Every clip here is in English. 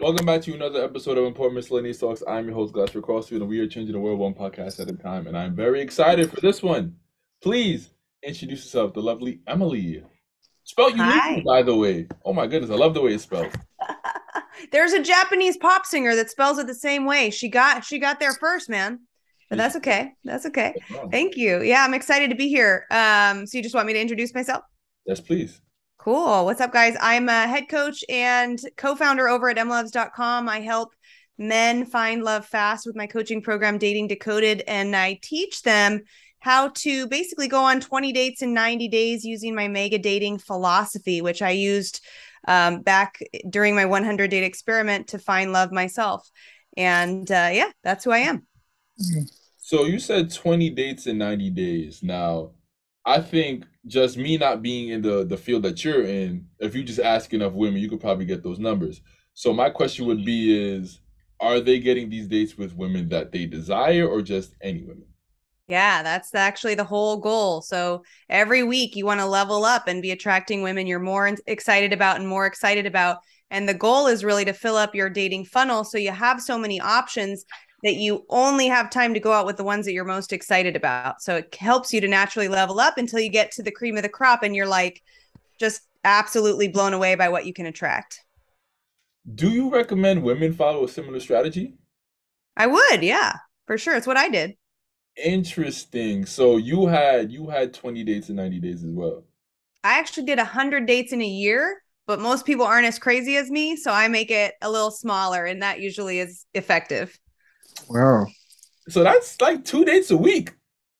Welcome back to another episode of Important Miscellaneous Talks. I'm your host, Glasper Crossfield, and we are changing the world one podcast at a time. And I'm very excited for this one. Please introduce yourself, the lovely Emily. Spelled uniquely, by the way. Oh my goodness, I love the way it's spelled. There's a Japanese pop singer that spells it the same way. She got she got there first, man. But that's okay. That's okay. Thank you. Yeah, I'm excited to be here. Um, so you just want me to introduce myself? Yes, please. Cool. What's up, guys? I'm a head coach and co-founder over at mloves.com. I help men find love fast with my coaching program, Dating Decoded, and I teach them how to basically go on 20 dates in 90 days using my mega dating philosophy, which I used um, back during my 100 date experiment to find love myself. And uh, yeah, that's who I am. So you said 20 dates in 90 days. Now, I think just me not being in the the field that you're in, if you just ask enough women, you could probably get those numbers. So my question would be is are they getting these dates with women that they desire or just any women? Yeah, that's actually the whole goal. So every week you want to level up and be attracting women you're more excited about and more excited about. And the goal is really to fill up your dating funnel so you have so many options that you only have time to go out with the ones that you're most excited about. So it helps you to naturally level up until you get to the cream of the crop and you're like just absolutely blown away by what you can attract. Do you recommend women follow a similar strategy? I would, yeah, for sure. It's what I did. Interesting. So you had you had 20 dates in 90 days as well. I actually did 100 dates in a year, but most people aren't as crazy as me, so I make it a little smaller and that usually is effective. Wow. So that's like two dates a week.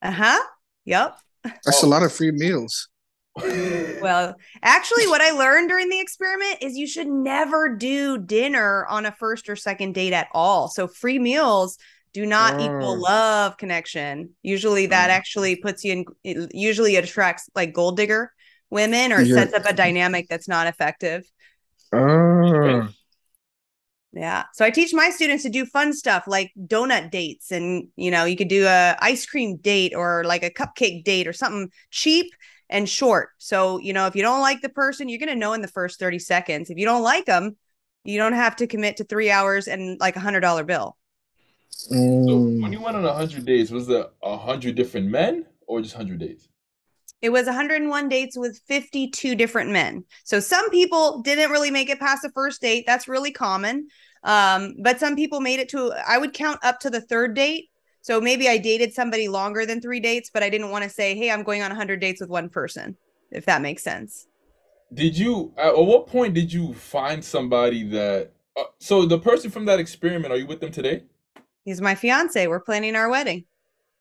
Uh huh. Yep. That's oh. a lot of free meals. well, actually, what I learned during the experiment is you should never do dinner on a first or second date at all. So, free meals do not oh. equal love connection. Usually, that mm. actually puts you in, usually, it attracts like gold digger women or yeah. sets up a dynamic that's not effective. Oh. Yeah. So I teach my students to do fun stuff like donut dates and you know, you could do a ice cream date or like a cupcake date or something cheap and short. So, you know, if you don't like the person, you're going to know in the first 30 seconds. If you don't like them, you don't have to commit to 3 hours and like a $100 bill. So when mm. you went on 100 days, was it 100 different men or just 100 days? It was 101 dates with 52 different men. So some people didn't really make it past the first date. That's really common. Um, but some people made it to, I would count up to the third date. So maybe I dated somebody longer than three dates, but I didn't want to say, hey, I'm going on 100 dates with one person, if that makes sense. Did you, at what point did you find somebody that, uh, so the person from that experiment, are you with them today? He's my fiance. We're planning our wedding.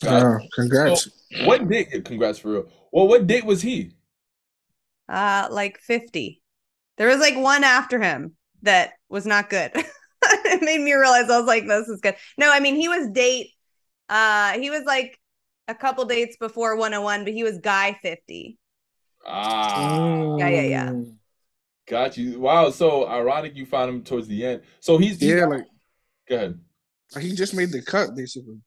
Oh, congrats. So what date? Congrats for real. Well, what date was he? Uh, like 50. There was like one after him that was not good. it made me realize I was like, this is good. No, I mean, he was date, uh, he was like a couple dates before 101, but he was guy 50. Ah. Yeah, yeah, yeah. Got you. Wow. So ironic you found him towards the end. So he's, he's yeah, like, go ahead. He just made the cut, basically.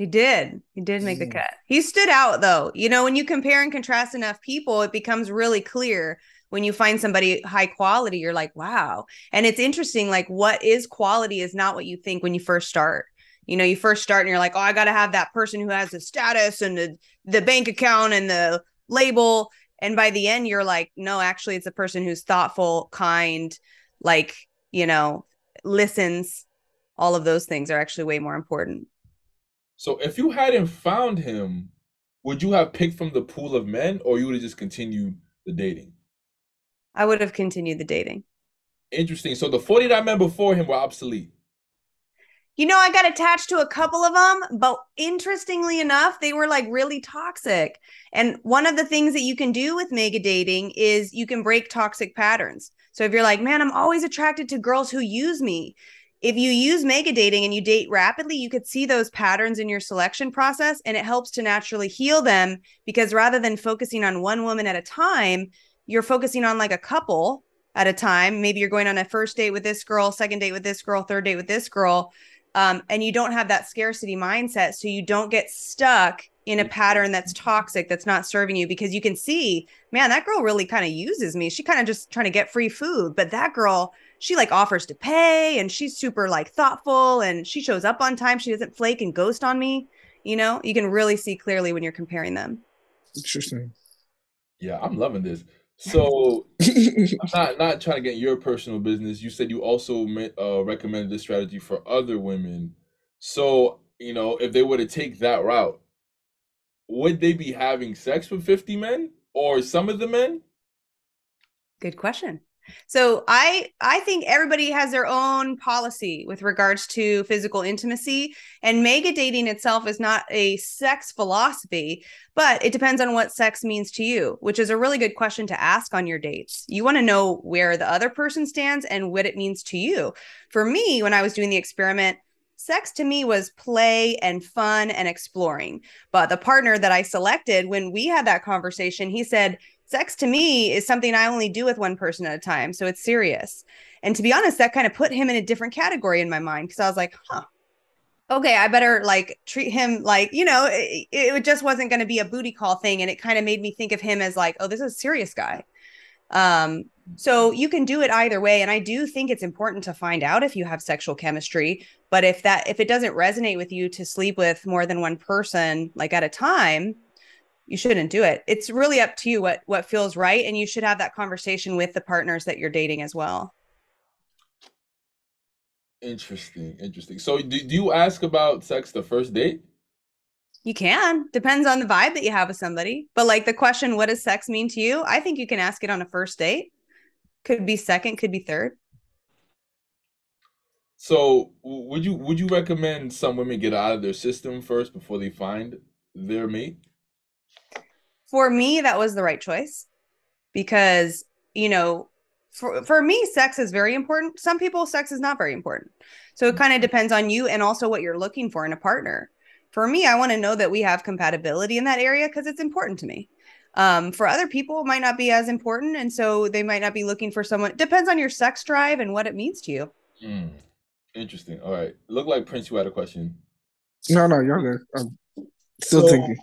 He did. He did make mm. the cut. He stood out though. You know, when you compare and contrast enough people, it becomes really clear when you find somebody high quality, you're like, wow. And it's interesting, like what is quality is not what you think when you first start. You know, you first start and you're like, oh, I gotta have that person who has the status and the, the bank account and the label. And by the end, you're like, no, actually, it's a person who's thoughtful, kind, like, you know, listens. All of those things are actually way more important. So if you hadn't found him, would you have picked from the pool of men or you would have just continued the dating? I would have continued the dating. Interesting. So the forty 49 men before him were obsolete. You know, I got attached to a couple of them, but interestingly enough, they were like really toxic. And one of the things that you can do with mega dating is you can break toxic patterns. So if you're like, man, I'm always attracted to girls who use me, if you use mega dating and you date rapidly, you could see those patterns in your selection process and it helps to naturally heal them because rather than focusing on one woman at a time, you're focusing on like a couple at a time. Maybe you're going on a first date with this girl, second date with this girl, third date with this girl. Um, and you don't have that scarcity mindset. So you don't get stuck in a pattern that's toxic, that's not serving you, because you can see, man, that girl really kind of uses me. She kind of just trying to get free food, but that girl, she like offers to pay and she's super like thoughtful and she shows up on time. She doesn't flake and ghost on me. You know, you can really see clearly when you're comparing them. Interesting. Yeah, I'm loving this. So I'm not not trying to get your personal business. You said you also uh, recommended this strategy for other women. So you know, if they were to take that route, would they be having sex with 50 men or some of the men? Good question. So I I think everybody has their own policy with regards to physical intimacy and mega dating itself is not a sex philosophy, but it depends on what sex means to you, which is a really good question to ask on your dates. You want to know where the other person stands and what it means to you. For me, when I was doing the experiment, sex to me was play and fun and exploring. But the partner that I selected when we had that conversation, he said sex to me is something I only do with one person at a time. So it's serious. And to be honest, that kind of put him in a different category in my mind because I was like, huh, okay, I better like treat him like, you know, it, it just wasn't going to be a booty call thing. And it kind of made me think of him as like, oh, this is a serious guy. Um, so you can do it either way. And I do think it's important to find out if you have sexual chemistry. But if that, if it doesn't resonate with you to sleep with more than one person, like at a time, you shouldn't do it. It's really up to you what what feels right and you should have that conversation with the partners that you're dating as well. Interesting, interesting. So do, do you ask about sex the first date? You can. Depends on the vibe that you have with somebody. But like the question, what does sex mean to you? I think you can ask it on a first date. Could be second, could be third. So would you would you recommend some women get out of their system first before they find their mate? For me, that was the right choice because, you know, for, for me, sex is very important. Some people, sex is not very important. So it kind of depends on you and also what you're looking for in a partner. For me, I want to know that we have compatibility in that area because it's important to me. Um, for other people, it might not be as important. And so they might not be looking for someone. Depends on your sex drive and what it means to you. Mm, interesting. All right. Look like Prince, you had a question. No, no, you're good. I'm still so, thinking.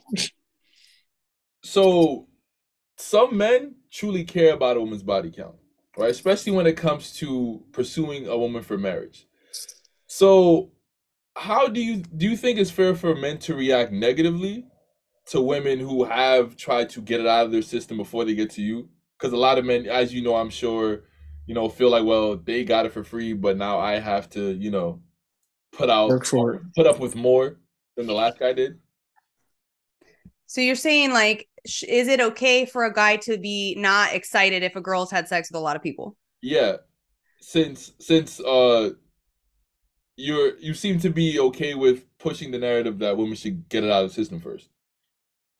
So some men truly care about a woman's body count, right? Especially when it comes to pursuing a woman for marriage. So how do you do you think it's fair for men to react negatively to women who have tried to get it out of their system before they get to you? Because a lot of men, as you know, I'm sure, you know, feel like, well, they got it for free, but now I have to, you know, put out put up with more than the last guy did. So you're saying like is it okay for a guy to be not excited if a girl's had sex with a lot of people? Yeah. Since since uh you're you seem to be okay with pushing the narrative that women should get it out of the system first.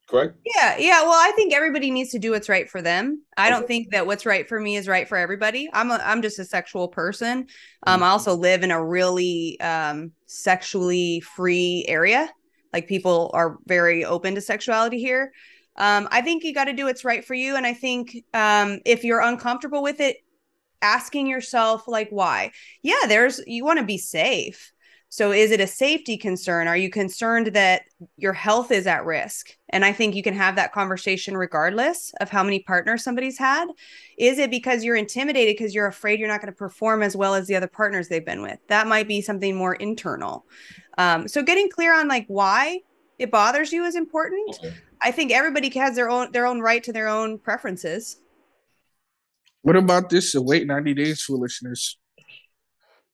Correct? Yeah, yeah. Well, I think everybody needs to do what's right for them. I don't think that what's right for me is right for everybody. I'm a I'm just a sexual person. Um, mm-hmm. I also live in a really um sexually free area. Like people are very open to sexuality here. Um, I think you got to do what's right for you. And I think um, if you're uncomfortable with it, asking yourself, like, why? Yeah, there's, you want to be safe. So is it a safety concern? Are you concerned that your health is at risk? And I think you can have that conversation regardless of how many partners somebody's had. Is it because you're intimidated because you're afraid you're not going to perform as well as the other partners they've been with? That might be something more internal. Um, so getting clear on like why it bothers you is important. Okay. I think everybody has their own their own right to their own preferences. What about this wait 90 days foolishness?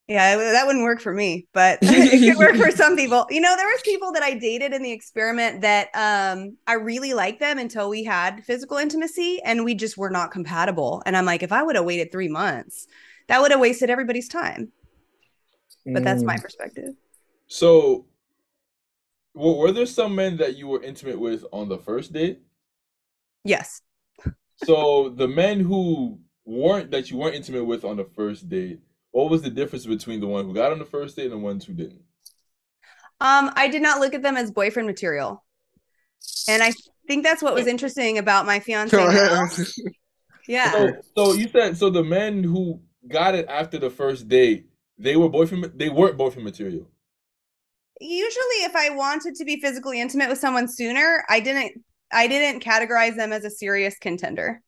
Yeah, that wouldn't work for me, but it could work for some people. You know, there was people that I dated in the experiment that um I really liked them until we had physical intimacy and we just were not compatible. And I'm like, if I would have waited 3 months, that would have wasted everybody's time. But mm. that's my mm. perspective. So well, were there some men that you were intimate with on the first date? Yes. so the men who weren't that you weren't intimate with on the first date, what was the difference between the one who got on the first date and the ones who didn't? Um, I did not look at them as boyfriend material. And I think that's what was interesting about my fiance. yeah. So, so you said so the men who got it after the first date, they were boyfriend they weren't boyfriend material. usually if I wanted to be physically intimate with someone sooner, I didn't I didn't categorize them as a serious contender.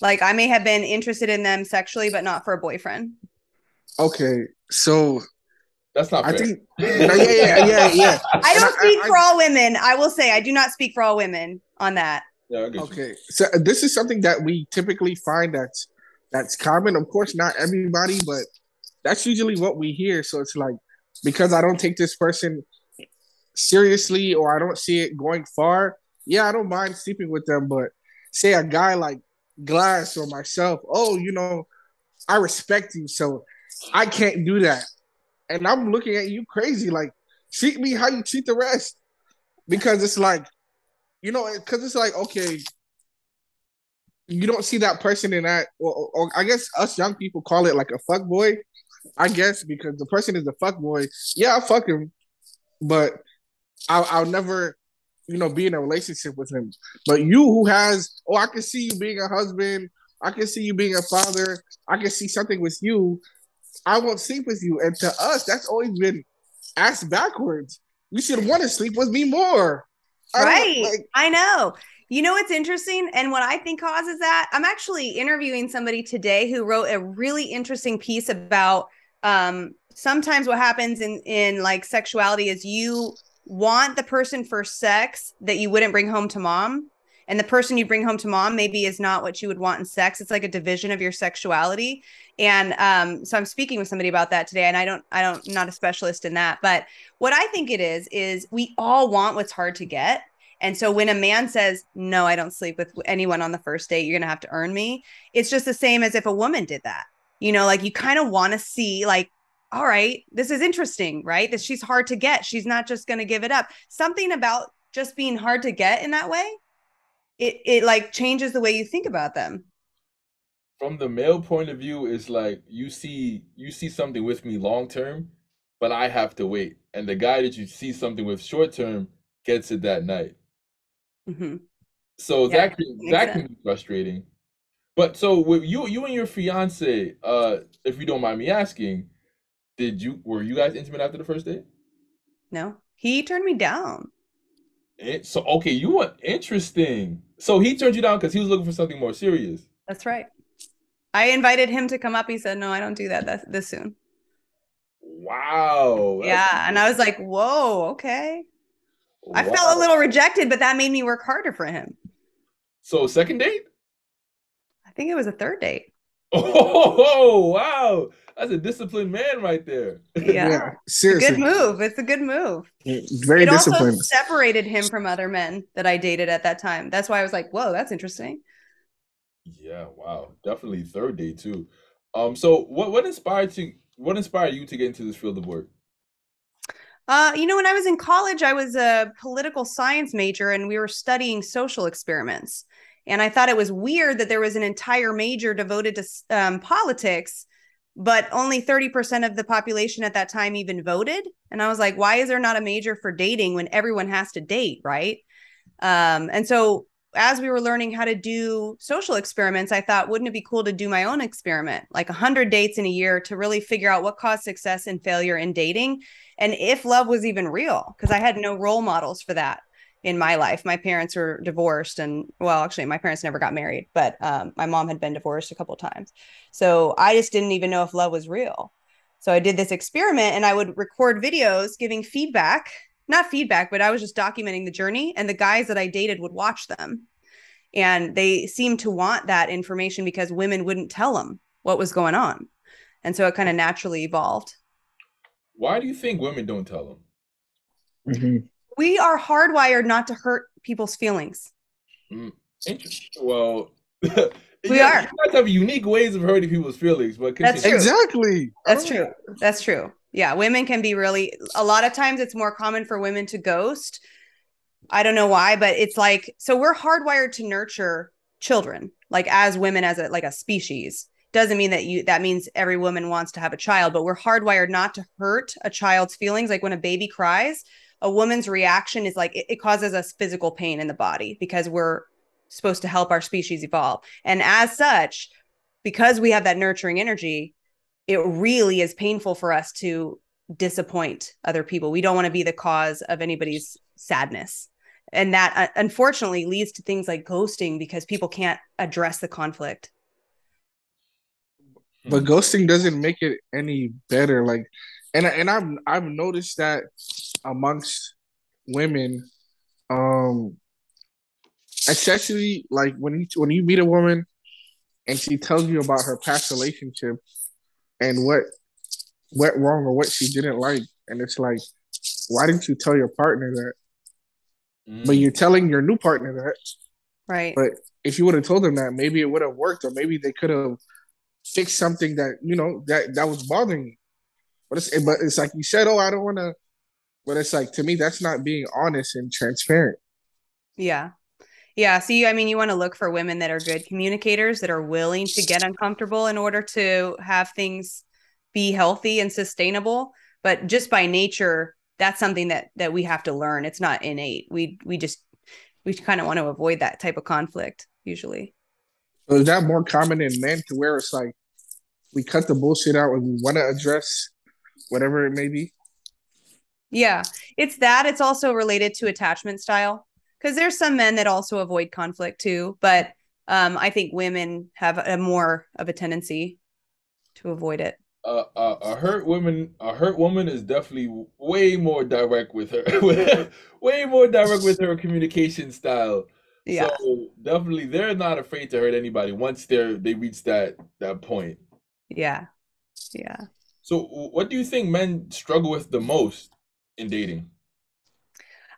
Like I may have been interested in them sexually, but not for a boyfriend. Okay, so That's not I fair. think yeah, yeah, yeah, yeah. I don't speak I- for all women. I will say I do not speak for all women on that. yeah, I get you. Okay, so uh, this is something that we typically find that's that's common. Of course, not everybody, but that's usually what we hear. So it's like because I don't take this person seriously or I don't see it going far. Yeah, I don't mind sleeping with them, but say a guy like Glass or myself, oh, you know, I respect you, so I can't do that, and I'm looking at you crazy, like treat me how you treat the rest, because it's like you know, because it's like, okay, you don't see that person in that, or, or I guess us young people call it like a fuck boy, I guess, because the person is a fuck boy. Yeah, I'll fuck him, but I'll, I'll never, you know, be in a relationship with him. But you who has, oh, I can see you being a husband, I can see you being a father, I can see something with you. I won't sleep with you. And to us, that's always been asked backwards. You should want to sleep with me more. I Right. like, I know. You know what's interesting and what I think causes that? I'm actually interviewing somebody today who wrote a really interesting piece about um sometimes what happens in in like sexuality is you want the person for sex that you wouldn't bring home to mom and the person you bring home to mom maybe is not what you would want in sex it's like a division of your sexuality and um so i'm speaking with somebody about that today and i don't i don't I'm not a specialist in that but what i think it is is we all want what's hard to get and so when a man says, No, I don't sleep with anyone on the first date, you're going to have to earn me, it's just the same as if a woman did that. You know, like you kind of want to see, like, all right, this is interesting, right? That she's hard to get. She's not just going to give it up. Something about just being hard to get in that way, it, it like changes the way you think about them. From the male point of view, it's like you see you see something with me long term, but I have to wait. And the guy that you see something with short term gets it that night. Mhm. So Yeah, that can that sense. can be frustrating. But so with you you and your fiance, uh, if you don't mind me asking, did you were you guys intimate after the first date? No, he turned me down. It, so okay, you were interesting. So he turned you down because he was looking for something more serious. That's right. I invited him to come up. He said, No, I don't do that that this soon. Wow. that's yeah. And I was like, Whoa, okay. I felt a little rejected, but that made me work harder for him. So second date? I think it was a third date. Oh wow, that's a disciplined man right there. Yeah. seriously, It's a Good move. It's a good move. Mm, very it also separated him from other men that I dated at that time. That's why I was like, whoa, that's interesting. Yeah, wow, definitely third day too. Um, so what what inspired you? What inspired you to get into this field of work? Uh, you know, when I was in college, I was a political science major and we were studying social experiments. And I thought it was weird that there was an entire major devoted to um, politics, but only 30% of the population at that time even voted. And I was like, why is there not a major for dating when everyone has to date? Right. Um, and so as we were learning how to do social experiments, I thought, wouldn't it be cool to do my own experiment, like 100 dates in a year to really figure out what caused success and failure in dating and if love was even real? Because I had no role models for that in my life. My parents were divorced, and well, actually, my parents never got married, but um, my mom had been divorced a couple times. So I just didn't even know if love was real. So I did this experiment and I would record videos giving feedback not feedback, but I was just documenting the journey. And the guys that I dated would watch them. And they seemed to want that information because women wouldn't tell them what was going on. And so it kind of naturally evolved. Why do you think women don't tell them? Mhm. We are hardwired not to hurt people's feelings. Interesting. Well, We yeah, are. You guys have unique ways of hurting people's feelings, but That's true. Exactly. That's Oh, true. That's true. Yeah, women can be really a lot of times it's more common for women to ghost. I don't know why, but it's like so we're hardwired to nurture children, like as women as a like a species. Doesn't mean that you that means every woman wants to have a child, but we're hardwired not to hurt a child's feelings. Like when a baby cries, a woman's reaction is like it, it causes us physical pain in the body because we're supposed to help our species evolve. And as such, because we have that nurturing energy, it really is painful for us to disappoint other people. We don't want to be the cause of anybody's sadness. And that uh, unfortunately leads to things like ghosting because people can't address the conflict. But ghosting doesn't make it any better. Like, and and I've I've noticed that amongst women, um, especially like when you when you meet a woman and she tells you about her past relationship and what went wrong or what she didn't like, and it's like, why didn't you tell your partner that? Mm. But you're telling your new partner that, right? But if you would have told them that, maybe it would have worked, or maybe they could have fixed something that you know that that was bothering you. But it's but it's like you said, oh, I don't want to. But it's like to me, that's not being honest and transparent. Yeah. Yeah. See, I mean, you want to look for women that are good communicators that are willing to get uncomfortable in order to have things be healthy and sustainable. But just by nature, that's something that that we have to learn. It's not innate. We we just we kind of want to avoid that type of conflict usually. So is that more common in men to where it's like we cut the bullshit out and we want to address whatever it may be? Yeah, it's that. It's also related to attachment style because there's some men that also avoid conflict too, but um, I think women have a more of a tendency to avoid it. Uh, uh, a hurt woman, a hurt woman is definitely way more direct with her, way more direct with her communication style. Yeah. So definitely, they're not afraid to hurt anybody once they're they reach that that point. Yeah, yeah. So, what do you think men struggle with the most in dating?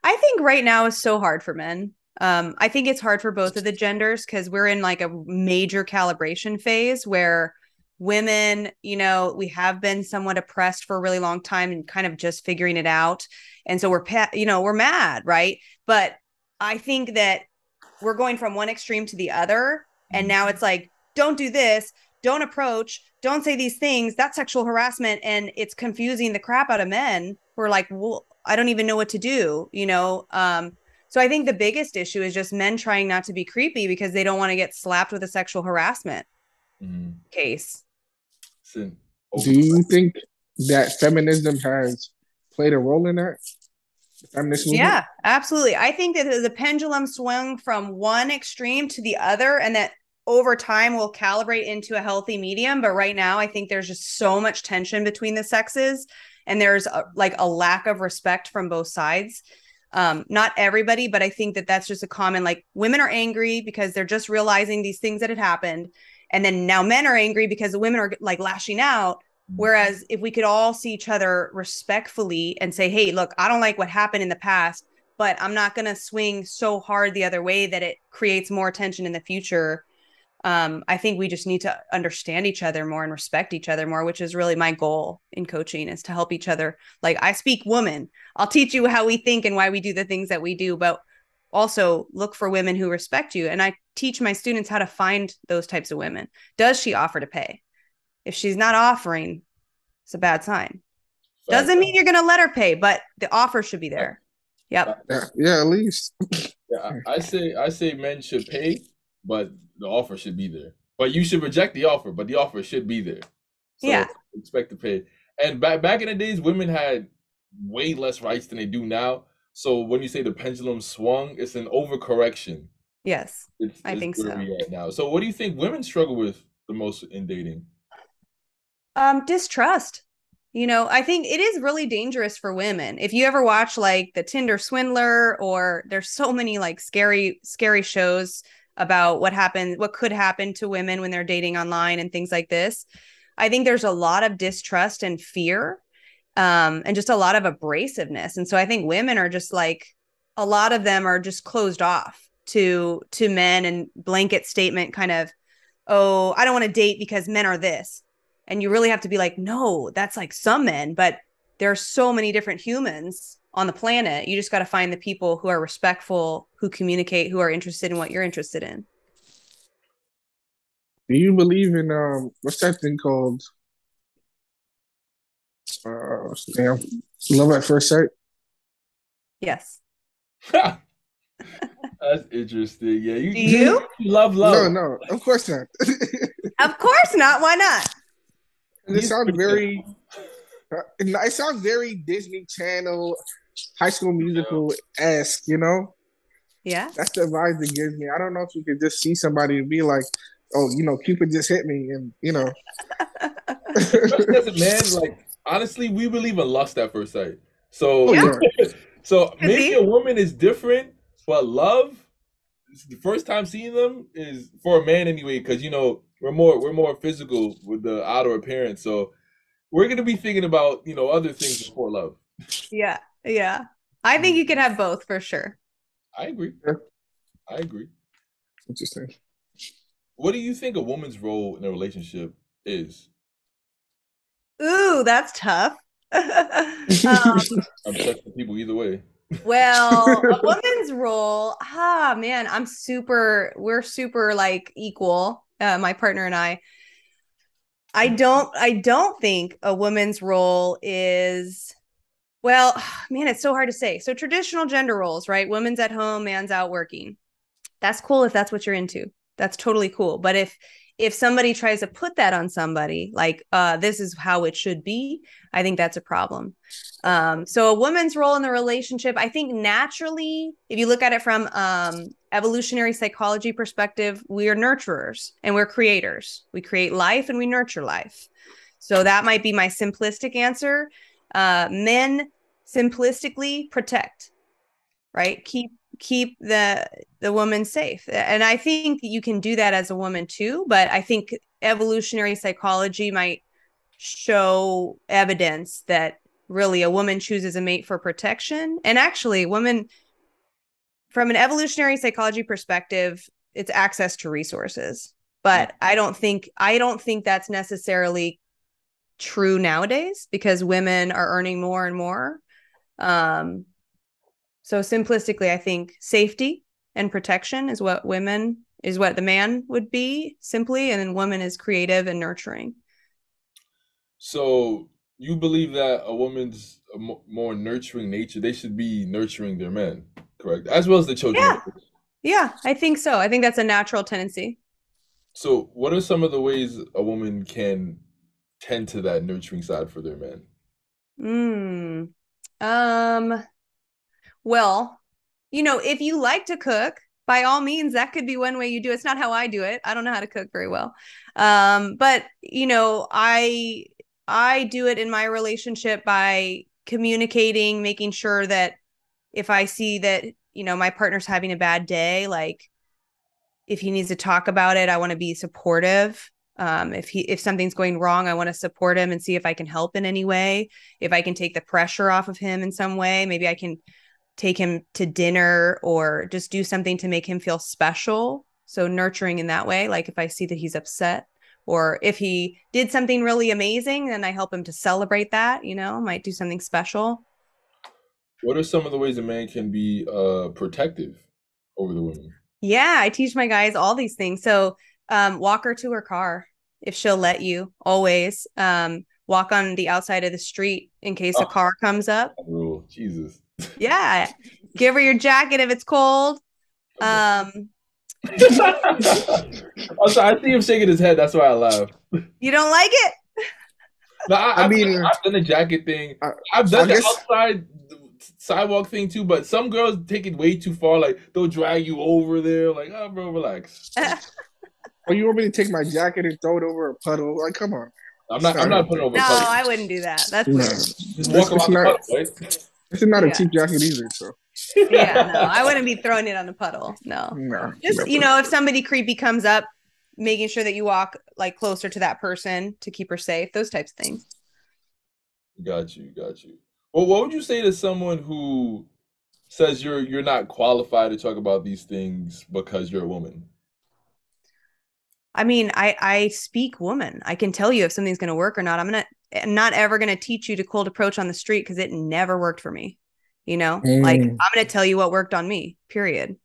I think right now is so hard for men. Um, I think it's hard for both of the genders because we're in like a major calibration phase where women, you know, we have been somewhat oppressed for a really long time and kind of just figuring it out. And so we're, you know, we're mad, right? But I think that we're going from one extreme to the other. And now it's like, don't do this, don't approach, don't say these things. That's sexual harassment. And it's confusing the crap out of men who are like, well, I don't even know what to do, you know? Um, so I think the biggest issue is just men trying not to be creepy because they don't want to get slapped with a sexual harassment mm-hmm. case. Do you think that feminism has played a role in that? feminist movement? Yeah, absolutely. I think that the pendulum swung from one extreme to the other, and that over time will calibrate into a healthy medium. But right now, I think there's just so much tension between the sexes, and there's a, like a lack of respect from both sides. Um, not everybody, but I think that that's just a common like women are angry because they're just realizing these things that had happened. And then now men are angry because the women are like lashing out Mm-hmm. Whereas if we could all see each other respectfully and say, hey, look, I don't like what happened in the past, but I'm not going to swing so hard the other way that it creates more tension in the future. Um, I think we just need to understand each other more and respect each other more, which is really my goal in coaching is to help each other. Like I speak woman, I'll teach you how we think and why we do the things that we do, but also look for women who respect you. And I teach my students how to find those types of women. Does she offer to pay? If she's not offering, it's a bad sign. Doesn't mean you're going to let her pay, but the offer should be there. Yep. Yeah, yeah at least. yeah, I say I say men should pay, but the offer should be there. But you should reject the offer, but the offer should be there. So yeah. Expect to pay. And back back in the days, women had way less rights than they do now. So when you say the pendulum swung, it's an overcorrection. Yes, it's, I it's think so. now. So what do you think women struggle with the most in dating? Um, distrust. You know, I think it is really dangerous for women. If you ever watch like the Tinder Swindler, or there's so many like scary, scary shows about what happened, what could happen to women when they're dating online and things like this. I think there's a lot of distrust and fear, um, and just a lot of abrasiveness. And so I think women are just like a lot of them are just closed off to to men and blanket statement kind of, oh, I don't want to date because men are this and you really have to be like no that's like some men but there are so many different humans on the planet you just got to find the people who are respectful who communicate who are interested in what you're interested in do you believe in um what's that thing called uh damn love at first sight yes That's interesting. Yeah, you, you? you love love. No, no, of course not. of course not. Why not? It sounds very. It sounds very Disney Channel, High School Musical esque. You know. Yeah. That's the vibe that gives me. I don't know if you could just see somebody and be like, "Oh, you know, Cupid just hit me," and you know. Because man, like honestly, we believe in lust at first sight. So, Oh, yeah. so maybe a woman is different, but love, the first time seeing them is for a man anyway, because you know we're more we're more physical with the outer appearance. So we're gonna be thinking about you know other things before love. Yeah. Yeah. I think you can have both for sure. I agree. Yeah. I agree. Interesting. What do you think a woman's role in a relationship is? Ooh, that's tough. um, I'm trusting people either way. well, a woman's role, ah man, I'm super, we're super like equal, uh, my partner and I. I don't I don't think a woman's role is well, man, it's so hard to say. So traditional gender roles, right? Women's at home, man's out working. That's cool if that's what you're into. That's totally cool. But if if somebody tries to put that on somebody, like uh, this is how it should be, I think that's a problem. Um, so a woman's role in the relationship, I think naturally, if you look at it from um, evolutionary psychology perspective, we are nurturers and we're creators. We create life and we nurture life. So that might be my simplistic answer. Uh, men simplistically protect, right? Keep keep the the woman safe, and I think you can do that as a woman too. But I think evolutionary psychology might show evidence that really a woman chooses a mate for protection, and actually, women from an evolutionary psychology perspective, it's access to resources. But I don't think I don't think that's necessarily true nowadays because women are earning more and more. Um, so simplistically, I think safety and protection is what women is what the man would be simply, and then woman is creative and nurturing. So you believe that a woman's a more nurturing nature, they should be nurturing their men, correct? As well as the children. Yeah. Yeah, I think so. I think that's a natural tendency. So what are some of the ways a woman can tend to that nurturing side for their men? Mm. Um, well, you know, if you like to cook, by all means, that could be one way you do it. It's not how I do it. I don't know how to cook very well. Um, but you know, I I do it in my relationship by communicating, making sure that if I see that, you know, my partner's having a bad day, like if he needs to talk about it, I want to be supportive. Um, if he if something's going wrong, I want to support him and see if I can help in any way. If I can take the pressure off of him in some way, maybe I can take him to dinner or just do something to make him feel special. So nurturing in that way, like if I see that he's upset or if he did something really amazing, then I help him to celebrate that, you know, might do something special. What are some of the ways a man can be uh protective over the women? Yeah, I teach my guys all these things. So um, walk her to her car if she'll let you, always. Um, walk on the outside of the street in case a Oh. car comes up. Rule. Jesus. Yeah. Give her your jacket if it's cold. Um, I'm sorry, I see him shaking his head. That's why I laugh. you don't like it? No, I, I I've, mean, I've done the jacket thing. I- I've done I the outside sidewalk thing too, but some girls take it way too far. Like they'll drag you over there. Like, oh, bro, relax. Or you want me to take my jacket and throw it over a puddle? Like, come on. I'm not. I'm not putting over. No, a puddle. No, I wouldn't do that. That's No. weird. Just walk it's around the not- puddle, right? This is not a cheap jacket either, so Yeah, no, I wouldn't be throwing it on a puddle. No. no. Just, you know, if somebody creepy comes up, making sure that you walk like closer to that person to keep her safe, those types of things. Got you. Got you. Well, what would you say to someone who says you're you're not qualified to talk about these things because you're a woman? I mean, I I speak woman. I can tell you if something's going to work or not. I'm gonna I'm not ever going to teach you to cold approach on the street because it never worked for me. You know, like Mm. I'm going to tell you what worked on me. Period.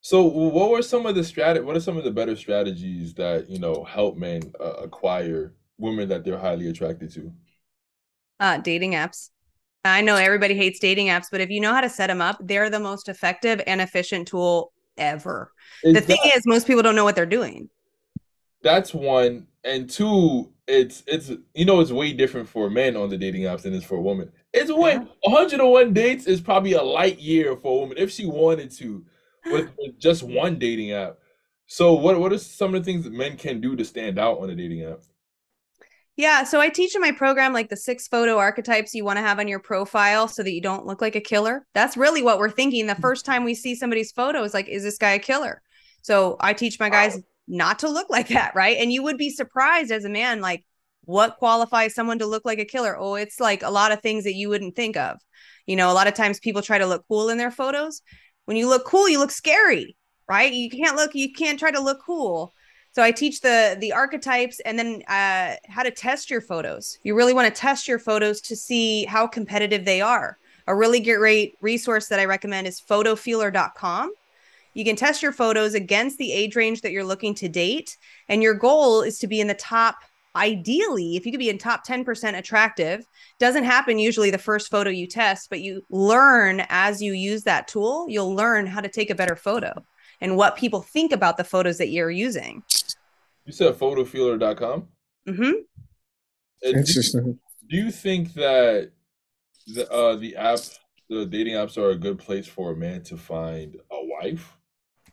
So, what were some of the strat? What are some of the better strategies that you know help men uh, acquire women that they're highly attracted to? Uh, dating apps. I know everybody hates dating apps, but if you know how to set them up, they're the most effective and efficient tool ever. The thing is, most people don't know what they're doing. that's one, and two, it's it's you know it's way different for men on the dating apps than it's for women. It's way Yeah. 101 dates is probably a light year for a woman if she wanted to with, with just one dating app. So what what are some of the things that men can do to stand out on a dating app? Yeah, so I teach in my program like the six photo archetypes you want to have on your profile so that you don't look like a killer. That's really what we're thinking the first time we see somebody's photo is like, is this guy a killer? So I teach my guys not to look like that, right? And you would be surprised as a man, like what qualifies someone to look like a killer? Oh, it's like a lot of things that you wouldn't think of. You know, a lot of times people try to look cool in their photos. When you look cool, you look scary, right? You can't look, you can't try to look cool. So I teach the the archetypes and then uh, how to test your photos. You really want to test your photos to see how competitive they are. A really great resource that I recommend is photofeeler.com. You can test your photos against the age range that you're looking to date, and your goal is to be in the top. Ideally, if you could be in top 10% attractive, doesn't happen usually the first photo you test, but you learn as you use that tool, you'll learn how to take a better photo and what people think about the photos that you're using. You said photofeeler.com. hmm Uh, Do, Interesting. do you think that the uh the app the dating apps are a good place for a man to find a wife?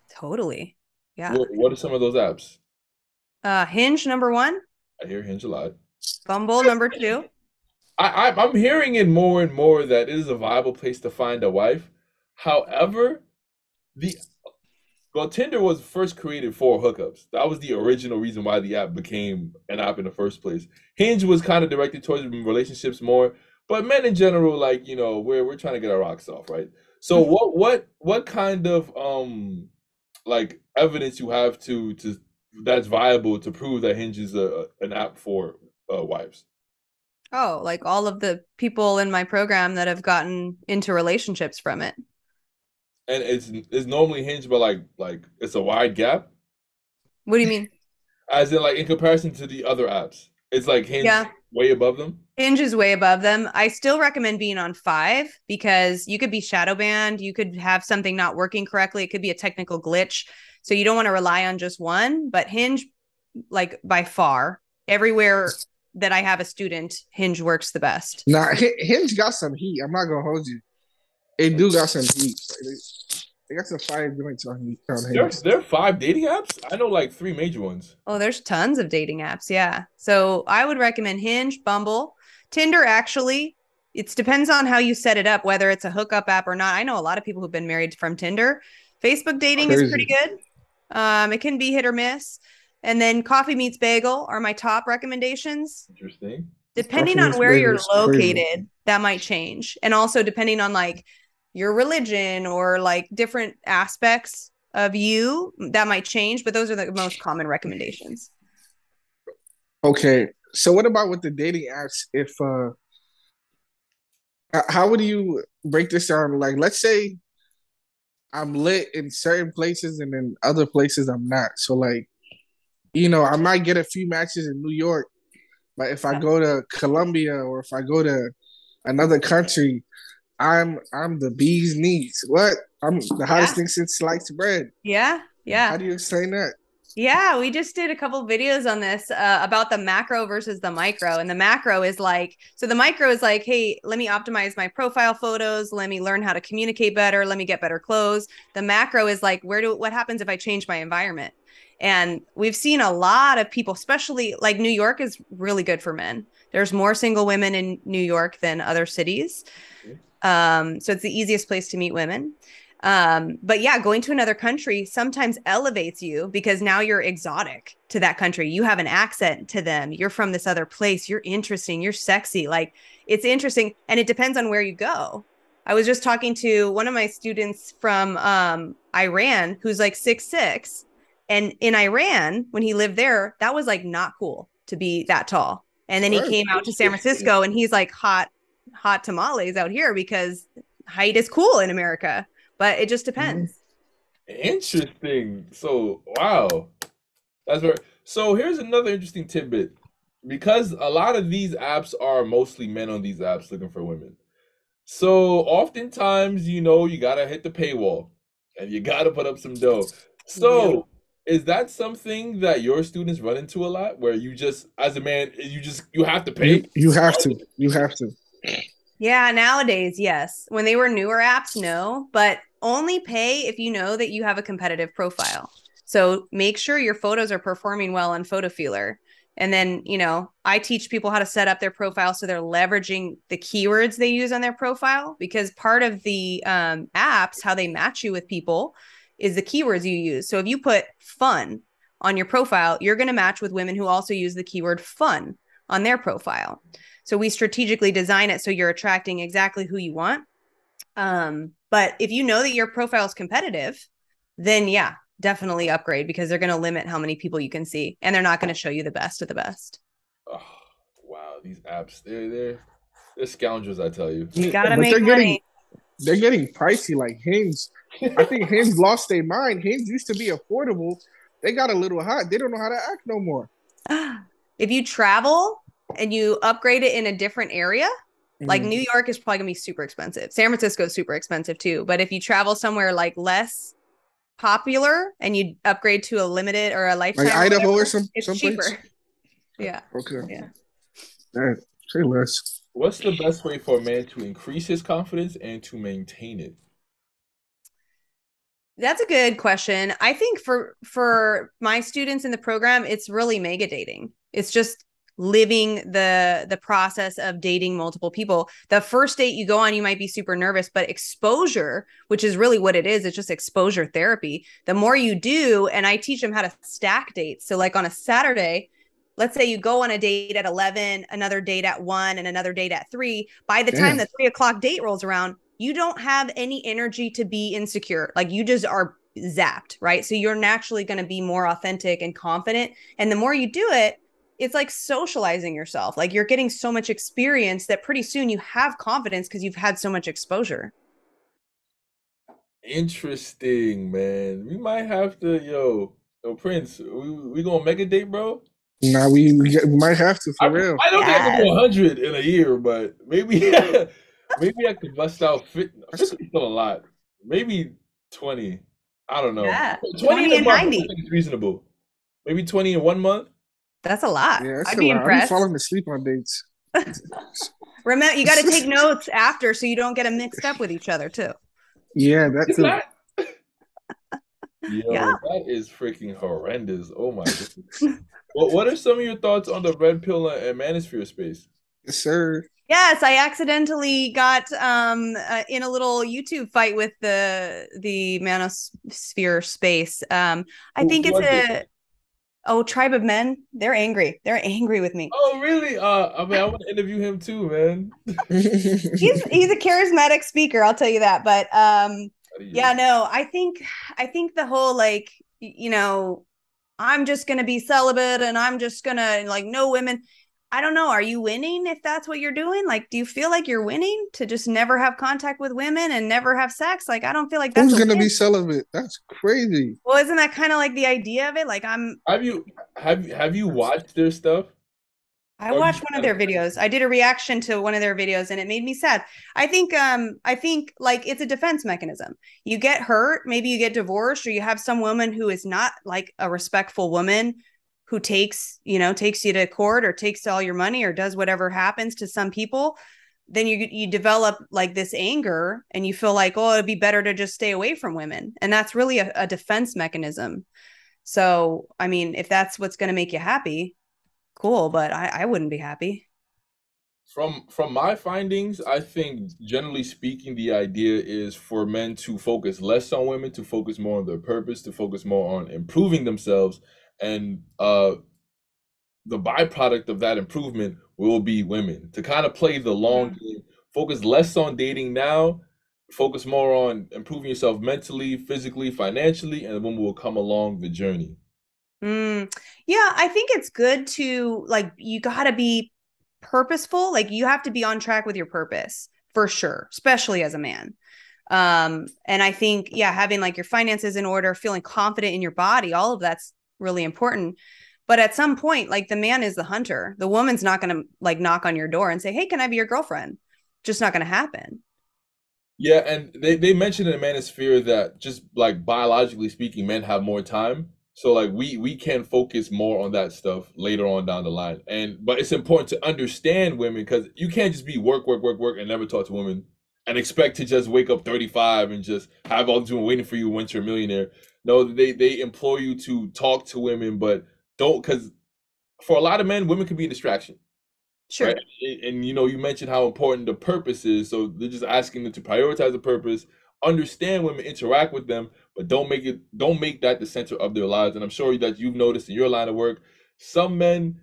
Totally. Yeah. What, what are some of those apps? Uh, Hinge number one, I hear Hinge a lot. Bumble number two. I, I I'm hearing it more and more that it is a viable place to find a wife. However, the well, Tinder was first created for hookups. That was the original reason why the app became an app in the first place. Hinge was kind of directed towards relationships more, but men in general, like you know, we're we're trying to get our rocks off, right? So what what what kind of um like evidence you have to to that's viable to prove that Hinge is a an app for uh, wives? Oh, like all of the people in my program that have gotten into relationships from it. And it's it's normally Hinge, but like like it's a wide gap, What do you mean? as in like in comparison to the other apps. It's like Hinge Yeah. way above them. Hinge is way above them. I still recommend being on five because you could be shadow banned. You could have something not working correctly. It could be a technical glitch. So you don't want to rely on just one. But Hinge, like by far, everywhere that I have a student, Hinge works the best. Nah, Hinge got some heat. I'm not gonna hold you. It do got some heat. They, they got some fire joints on, on There, Hinge. there are five dating apps. I know like three major ones. Oh, there's tons of dating apps. Yeah. So I would recommend Hinge, Bumble, Tinder. Actually, it depends on how you set it up, whether it's a hookup app or not. I know a lot of people who've been married from Tinder. Facebook dating is pretty good. Um, it can be hit or miss. And then Coffee Meets Bagel are my top recommendations. Interesting. Depending Coffee on where you're Bagel is crazy. located, that might change. And also depending on like your religion or like different aspects of you, that might change. But those are the most common recommendations. Okay, so what about with the dating apps? If uh, how would you break this down? Like, let's say I'm lit in certain places and in other places I'm not. So, like, you know, I might get a few matches in New York, but if I go to Colombia or if I go to another country, I'm I'm the bee's knees. What? I'm the hottest Yeah. thing since sliced bread. Yeah. Yeah. How do you explain that? Yeah, we just did a couple videos on this uh, about the macro versus the micro. And the macro is like, so the micro is like, hey, let me optimize my profile photos. Let me learn how to communicate better. Let me get better clothes. The macro is like, where do what happens if I change my environment? And we've seen a lot of people, especially like New York is really good for men. There's more single women in New York than other cities. Um, so it's the easiest place to meet women. Um, but yeah, going to another country sometimes elevates you because now you're exotic to that country. You have an accent to them. You're from this other place. You're interesting. You're sexy. Like it's interesting. And it depends on where you go. I was just talking to one of my students from um, Iran who's like six six, And in Iran, when he lived there, that was like not cool to be that tall. And then he came out to San Francisco and he's like hot, hot tamales out here because height is cool in America. But it just depends. Mm-hmm. Interesting. So, wow. That's very so here's another interesting tidbit. Because a lot of these apps are mostly men on these apps looking for women. So oftentimes, you know, you gotta hit the paywall and you gotta put up some dough. So is that something that your students run into a lot where you just as a man you just you have to pay You, you have to. You have to. Yeah, nowadays, yes. When they were newer apps, no, but only pay if you know that you have a competitive profile. So make sure your photos are performing well on PhotoFeeler. And then, you know, I teach people how to set up their profile so they're leveraging the keywords they use on their profile because part of the um, apps, how they match you with people, is the keywords you use. So if you put fun on your profile, you're going to match with women who also use the keyword fun on their profile. So we strategically design it so you're attracting exactly who you want. Um, but if you know that your profile is competitive, then yeah, definitely upgrade because they're going to limit how many people you can see and they're not going to show you the best of the best. Oh, wow, these apps, they're they're they're scoundrels, I tell you. You got to make they're money. getting they're getting pricey like Hinge. I think Hinge lost their mind. Hinge used to be affordable. They got a little hot. They don't know how to act no more. if you travel and you upgrade it in a different area, like Mm. New York is probably gonna be super expensive. San Francisco is super expensive too. But if you travel somewhere like less popular and you upgrade to a limited or a lifetime, like Idaho whatever, or some it's someplace. cheaper. Yeah. Okay. Yeah. Yeah, say less. What's the best way for a man to increase his confidence and to maintain it? That's a good question. I think for for my students in the program, it's really mega dating. It's just living the the process of dating multiple people. The first date you go on, you might be super nervous, but exposure, which is really what it is, it's just exposure therapy. The more you do, and I teach them how to stack dates. So like on a Saturday, let's say you go on a date at 11 another date at 1 and another date at 3 by the time the 3 o'clock date rolls around you don't have any energy to be insecure like you just are zapped right so you're naturally going to be more authentic and confident and the more you do it it's like socializing yourself like you're getting so much experience that pretty soon you have confidence because you've had so much exposure Interesting, man. We might have to, yo, yo, Prince. We we gonna make a date, bro? Nah, we we, we might have to for I, real. I don't think I can do hundred in a year, but maybe maybe I could bust out fit. 50 still a lot. Maybe twenty. I don't know. Yeah, 20, 20 and month, I 90. think is reasonable. Maybe twenty in one month. That's a lot Yeah, that's i'd a be lot. I be impressed falling asleep on dates. remember you got to take notes after so you don't get them mixed up with each other too Yeah, that's Is a. Yo, Yeah. that is freaking horrendous. Oh my goodness. what what are some of your thoughts on the red pill and manosphere space? yes, sir. Yes, I accidentally got um uh, in a little YouTube fight with the the manosphere space. Um I Who- think it's a it? A oh tribe of men. They're angry. They're angry with me. Oh really? Uh I mean I want to interview him too, man. He's he's a charismatic speaker, I'll tell you that. But um you- yeah, no, I think I think the whole like you know, I'm just gonna be celibate and I'm just gonna like no women. I don't know. Are you winning if that's what you're doing? Like, do you feel like you're winning to just never have contact with women and never have sex? Like, I don't feel like that's Who's gonna be celibate? That's crazy. Well, isn't that kind of like the idea of it? Like, I'm Have you have you have you watched their stuff? I Or watched one of their videos. I did a reaction to one of their videos and it made me sad. I think um I think like it's a defense mechanism. You get hurt, maybe you get divorced or you have some woman who is not like a respectful woman who takes, you know, takes you to court or takes all your money or does whatever happens to some people. Then you you develop like this anger and you feel like, oh, it'd be better to just stay away from women. And that's really a, a defense mechanism. So, I mean, if that's what's going to make you happy, cool, but I, I wouldn't be happy. From from my findings, I think generally speaking, the idea is for men to focus less on women, to focus more on their purpose, to focus more on improving themselves, and uh, the byproduct of that improvement will be women. To kind of play the long game, focus less on dating now, focus more on improving yourself mentally, physically, financially, and the woman will come along the journey. Mm, yeah, I think it's good to like, you got to be purposeful. Like, you have to be on track with your purpose for sure, especially as a man. Um, and I think, yeah, having like your finances in order, feeling confident in your body, all of that's really important. But at some point, like the man is the hunter. The woman's not going to like knock on your door and say, Hey, can I be your girlfriend? Just not going to happen. Yeah, and they, they mentioned in the manosphere that just like biologically speaking, men have more time. So like we we can focus more on that stuff later on down the line. And but it's important to understand women because you can't just be work, work, work, work and never talk to women and expect to just wake up 35 and just have all women waiting for you once you're a millionaire. No, they they implore you to talk to women, but don't because for a lot of men, women can be a distraction. Sure. Right? And, and, you know, you mentioned how important the purpose is. So they're just asking them to prioritize the purpose, understand women, interact with them, but don't make it don't make that the center of their lives. And I'm sure that you've noticed in your line of work, some men,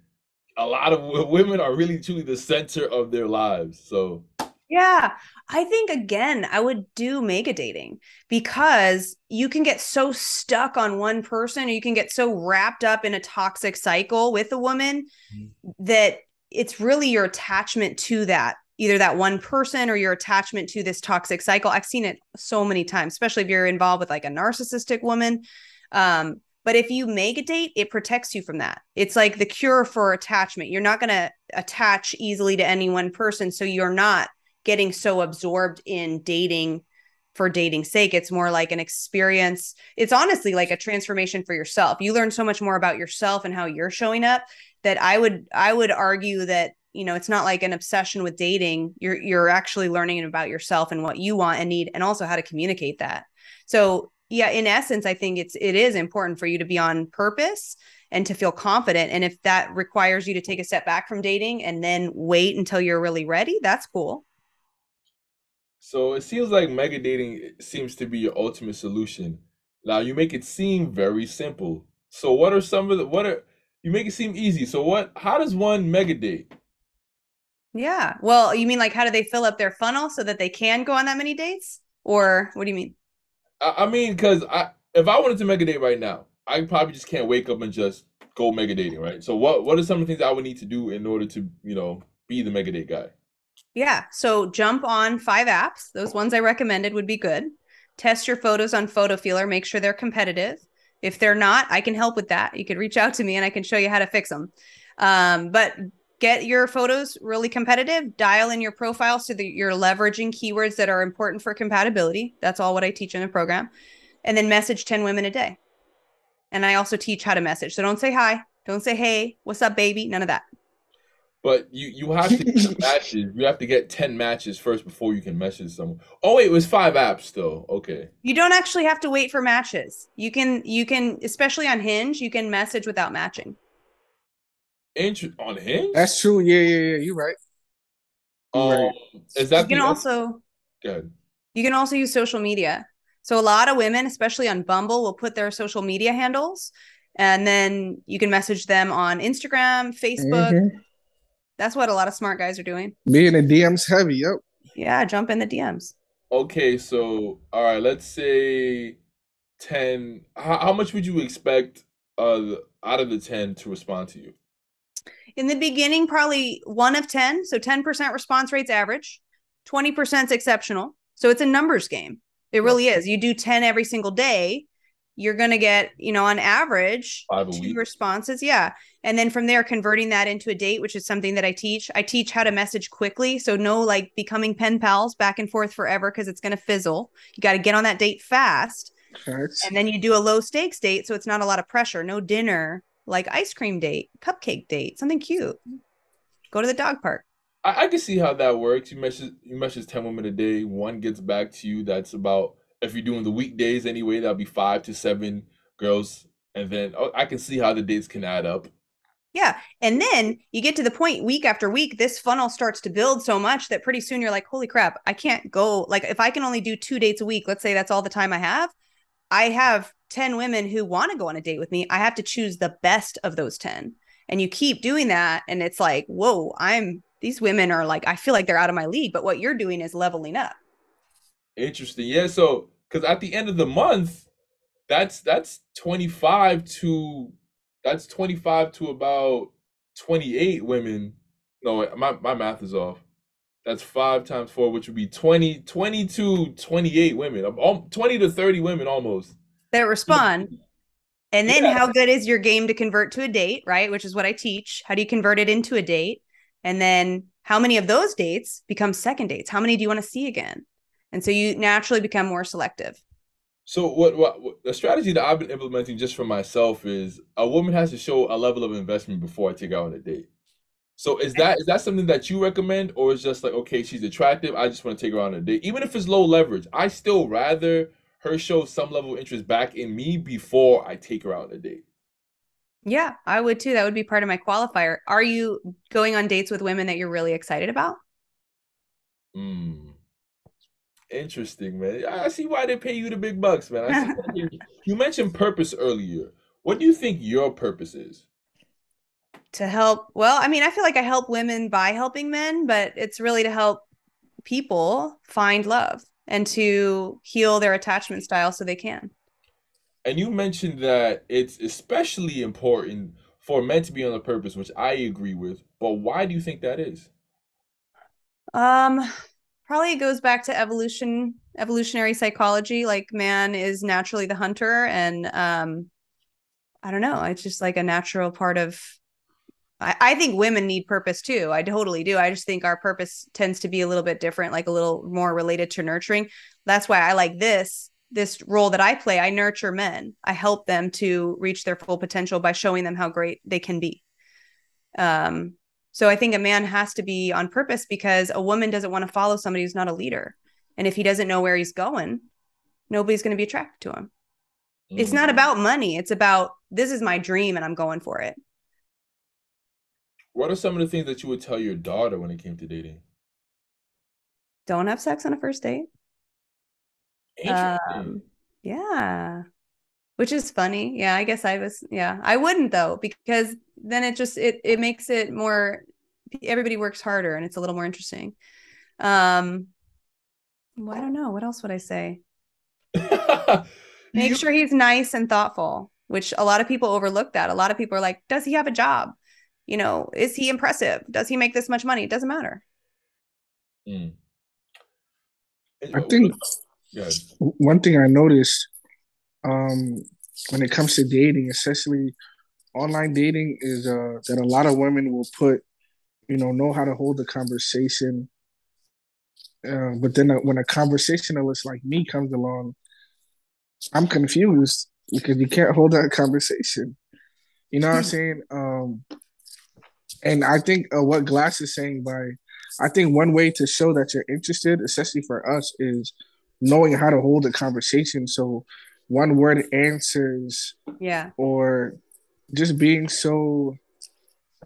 a lot of women are really truly the center of their lives. So yeah, I think again, I would do mega dating because you can get so stuck on one person or you can get so wrapped up in a toxic cycle with a woman mm-hmm. that it's really your attachment to that either that one person or your attachment to this toxic cycle. I've seen it so many times, especially if you're involved with like a narcissistic woman. Um, but if you mega date, it protects you from that. It's like the cure for attachment. You're not going to attach easily to any one person. So you're not getting so absorbed in dating for dating sake. It's more like an experience. It's honestly like a transformation for yourself. You learn so much more about yourself and how you're showing up that I would I would argue that you know it's not like an obsession with dating you're you're actually learning about yourself and what you want and need and also how to communicate that so yeah in essence i think it's it is important for you to be on purpose and to feel confident and if that requires you to take a step back from dating and then wait until you're really ready that's cool so it seems like mega dating seems to be your ultimate solution now you make it seem very simple so what are some of the what are you make it seem easy so what how does one mega date yeah. Well, you mean like how do they fill up their funnel so that they can go on that many dates? Or what do you mean? I, I mean, because I if I wanted to mega date right now, I probably just can't wake up and just go mega dating, right? So what what are some of the things I would need to do in order to, you know, be the mega date guy? Yeah. So jump on five apps. Those ones I recommended would be good. Test your photos on Photofeeler, make sure they're competitive. If they're not, I can help with that. You could reach out to me and I can show you how to fix them. Um, but get your photos really competitive dial in your profile so that you're leveraging keywords that are important for compatibility that's all what i teach in the program and then message 10 women a day and i also teach how to message so don't say hi don't say hey what's up baby none of that but you you have to get matches you have to get 10 matches first before you can message someone oh wait it was five apps though okay you don't actually have to wait for matches you can you can especially on hinge you can message without matching Inter- on Hinge? That's true. Yeah, yeah, yeah. You're right. Um, right. Is that you can also good? You can also use social media. So a lot of women, especially on Bumble, will put their social media handles, and then you can message them on Instagram, Facebook. Mm-hmm. That's what a lot of smart guys are doing. Being a DMs heavy, yep. Yeah, jump in the DMs. Okay, so all right, let's say ten. How, how much would you expect uh out of the ten to respond to you? in the beginning, probably one of 10. So 10% response rates average, 20% is exceptional. So it's a numbers game. It really is. You do 10 every single day, you're going to get, you know, on average, two week. responses. Yeah. And then from there, converting that into a date, which is something that I teach. I teach how to message quickly. So no like becoming pen pals back and forth forever because it's going to fizzle. You got to get on that date fast. And then you do a low stakes date. So it's not a lot of pressure, no dinner, like ice cream date, cupcake date, something cute. Go to the dog park. I, I can see how that works. You message you message ten women a day. One gets back to you. That's about if you're doing the weekdays anyway. That'll be five to seven girls, and then oh, I can see how the dates can add up. Yeah. And then you get to the point week after week, this funnel starts to build so much that pretty soon you're like, holy crap, I can't go. Like, if I can only do two dates a week, let's say that's all the time I have, I have 10 women who want to go on a date with me, I have to choose the best of those 10. And you keep doing that. And it's like, whoa, I'm, these women are like, I feel like they're out of my league. But what you're doing is leveling up. Interesting. Yeah. So, because at the end of the month, that's, that's 25 to, that's 25 to about 28 women. No, my, my math is off. That's five times four, which would be 20, 20 to 28 women, 20 to 30 women almost that respond. And then yeah. how good is your game to convert to a date, right? Which is what I teach. How do you convert it into a date? And then how many of those dates become second dates? How many do you want to see again? And so you naturally become more selective. So what, what what the strategy that I've been implementing just for myself is a woman has to show a level of investment before I take her out on a date. So is that is that something that you recommend, or is just like okay, she's attractive, I just want to take her on a date, even if it's low leverage. I still rather her show some level of interest back in me before I take her out on a date. Yeah, I would too. That would be part of my qualifier. Are you going on dates with women that you're really excited about? Hmm. Interesting, man. I see why they pay you the big bucks, man. I see you mentioned purpose earlier. What do you think your purpose is? To help, well, I mean, I feel like I help women by helping men, but it's really to help people find love and to heal their attachment style so they can. And you mentioned that it's especially important for men to be on a purpose, which I agree with. But why do you think that is? Um, probably goes back to evolution evolutionary psychology. Like man is naturally the hunter and um i don't know. It's just like a natural part of I, I think women need purpose too. I totally do. I just think our purpose tends to be a little bit different like a little more related to nurturing. That's why i like this this role that i play. I nurture men. I help them to reach their full potential by showing them how great they can be. Um so I think a man has to be on purpose because a woman doesn't want to follow somebody who's not a leader. And if he doesn't know where he's going, nobody's going to be attracted to him. Mm. It's not mm. about money. It's about this is my dream and I'm going for it. What are some of the things that you would tell your daughter when it came to dating? Don't have sex on a first date. Um, yeah. Which is funny. Yeah, I guess I was yeah. I wouldn't though because then it just it it makes it more everybody works harder and it's a little more interesting um well, i don't know what else would i say make you- sure he's nice and thoughtful which a lot of people overlook that a lot of people are like does he have a job you know is he impressive does he make this much money it doesn't matter mm. i think yes. one thing i noticed um when it comes to dating especially online dating is uh, that a lot of women will put, you know, know how to hold the conversation. Uh, but then uh, when a conversationalist like me comes along, I'm confused because you can't hold that conversation. You know what I'm saying? Um, and I think uh, what Glass is saying by, I think one way to show that you're interested, especially for us, is knowing how to hold a conversation. So one word answers, yeah, or just being so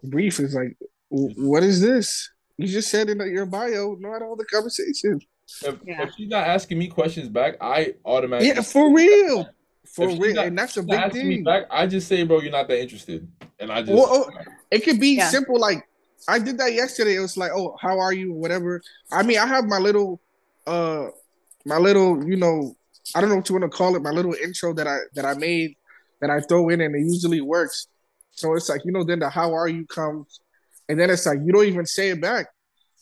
brief is like, what is this? You just said in your bio, not all the conversation. If, yeah. if, she's not asking me questions back, I automatically yeah, for real, for real, not, and that's a big thing. Me back, I just say, bro, you're not that interested, and I just. Well, oh, it could be yeah. simple, like I did that yesterday. It was like, oh, how are you, whatever. I mean, I have my little, uh, my little, you know, I don't know what you want to call it, my little intro that I that I made that I throw in, and it usually works. So it's like you know, then the "How are you?" comes, and then it's like you don't even say it back.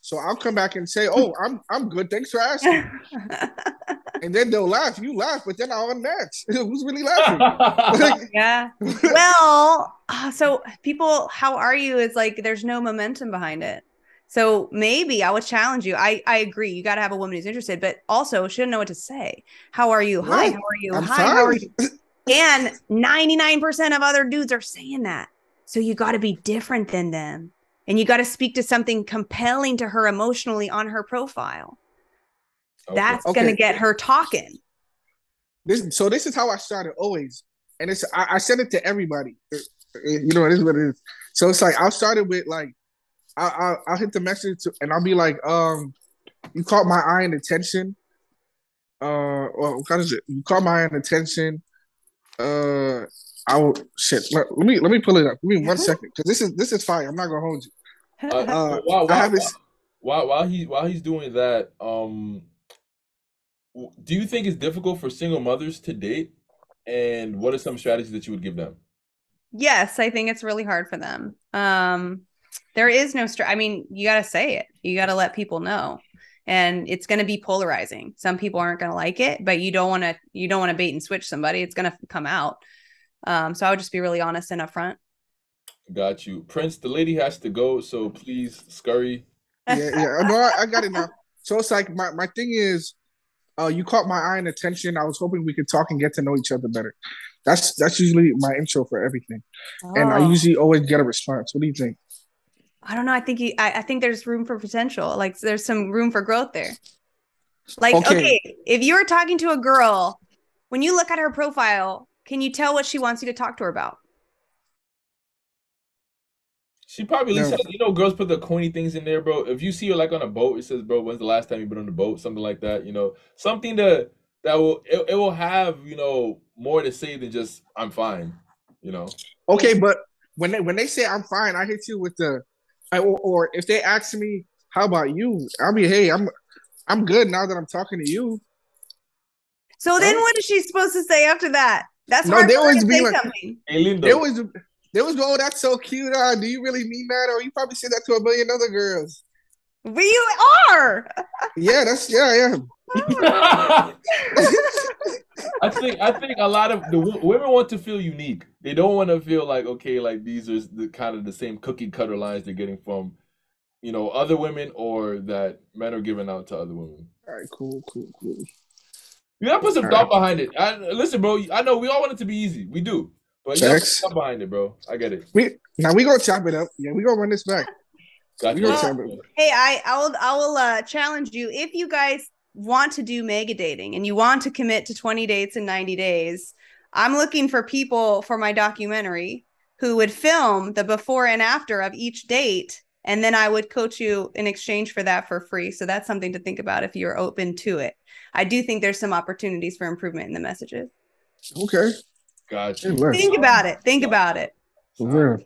So I'll come back and say, "Oh, I'm I'm good. Thanks for asking." and then they'll laugh. You laugh, but then I'll unmatch. Who's really laughing? yeah. Well, uh, so people, how are you? Is like there's no momentum behind it. So maybe I would challenge you. I I agree. You got to have a woman who's interested, but also shouldn't know what to say. How are you? Hi. How are you? I'm Hi. How are you? And 99% of other dudes are saying that. So you got to be different than them. And you got to speak to something compelling to her emotionally on her profile. Okay. That's okay. going to get her talking. This so this is how I started always. And it's I, I said it to everybody. You know, it is what it is. So it's like I started with like I, I I'll hit the message to, and I'll be like, um, you caught my eye and attention. Uh, well, what kind is it? You caught my eye and attention. Uh, I will shit. Let, let, me let me pull it up. Give me one second because this is this is fire. I'm not gonna hold you. Uh, uh, while, while, this... while, while he while he's doing that, um, do you think it's difficult for single mothers to date? And what are some strategies that you would give them? Yes, I think it's really hard for them. Um, there is no str- I mean, you got to say it. You got to let people know and it's going to be polarizing. Some people aren't going to like it, but you don't want to you don't want to bait and switch somebody. It's going to come out. Um, so I would just be really honest and upfront. Got you, Prince. The lady has to go, so please scurry. Yeah, yeah. No, I, I got it now. So it's like my my thing is, uh, you caught my eye and attention. I was hoping we could talk and get to know each other better. That's that's usually my intro for everything, and I Oh. usually always get a response. What do you think? I don't know. I think you, I, I think there's room for potential. Like there's some room for growth there. Like, Okay. okay. if you were talking to a girl, when you look at her profile, can you tell what she wants you to talk to her about? She probably No. says, you know, girls put the corny things in there, bro. If you see her like on a boat, it says, bro, when's the last time you've been on a boat? Something like that, you know, something that that will it, it will have, you know, more to say than just I'm fine, you know. Okay, but when they when they say I'm fine, I hit you with the, I, or, or if they ask me how about you, I'll be hey, I'm I'm good now that I'm talking to you. So then what is she supposed to say after that? That's No, hard they always be like- something. Hey, Lindo, There was there was oh that's so cute. Uh, do you really mean that? Or you probably said that to a million other girls. We are. Yeah, that's yeah, yeah. I think I think a lot of the women want to feel unique. They don't want to feel like okay, like these are the kind of the same cookie cutter lines they're getting from, you know, other women or that men are giving out to other women. All right, cool, cool, cool. You gotta put some All thought behind it. I, listen, bro. I know we all want it to be easy. We do, but you gotta put Facts. thought behind it, bro. I get it. We now we gonna chop it up. Yeah, we gonna run this back. Gotcha. We gonna Well, chop it up. Hey, I I will I will uh challenge you if you guys want to do mega dating and you want to commit to 20 dates in 90 days. I'm looking for people for my documentary who would film the before and after of each date and then I would coach you in exchange for that for free. So that's something to think about if you're open to it. I do think there's some opportunities for improvement in the messages. Okay. Gotcha. Think about it. Think about it. For real.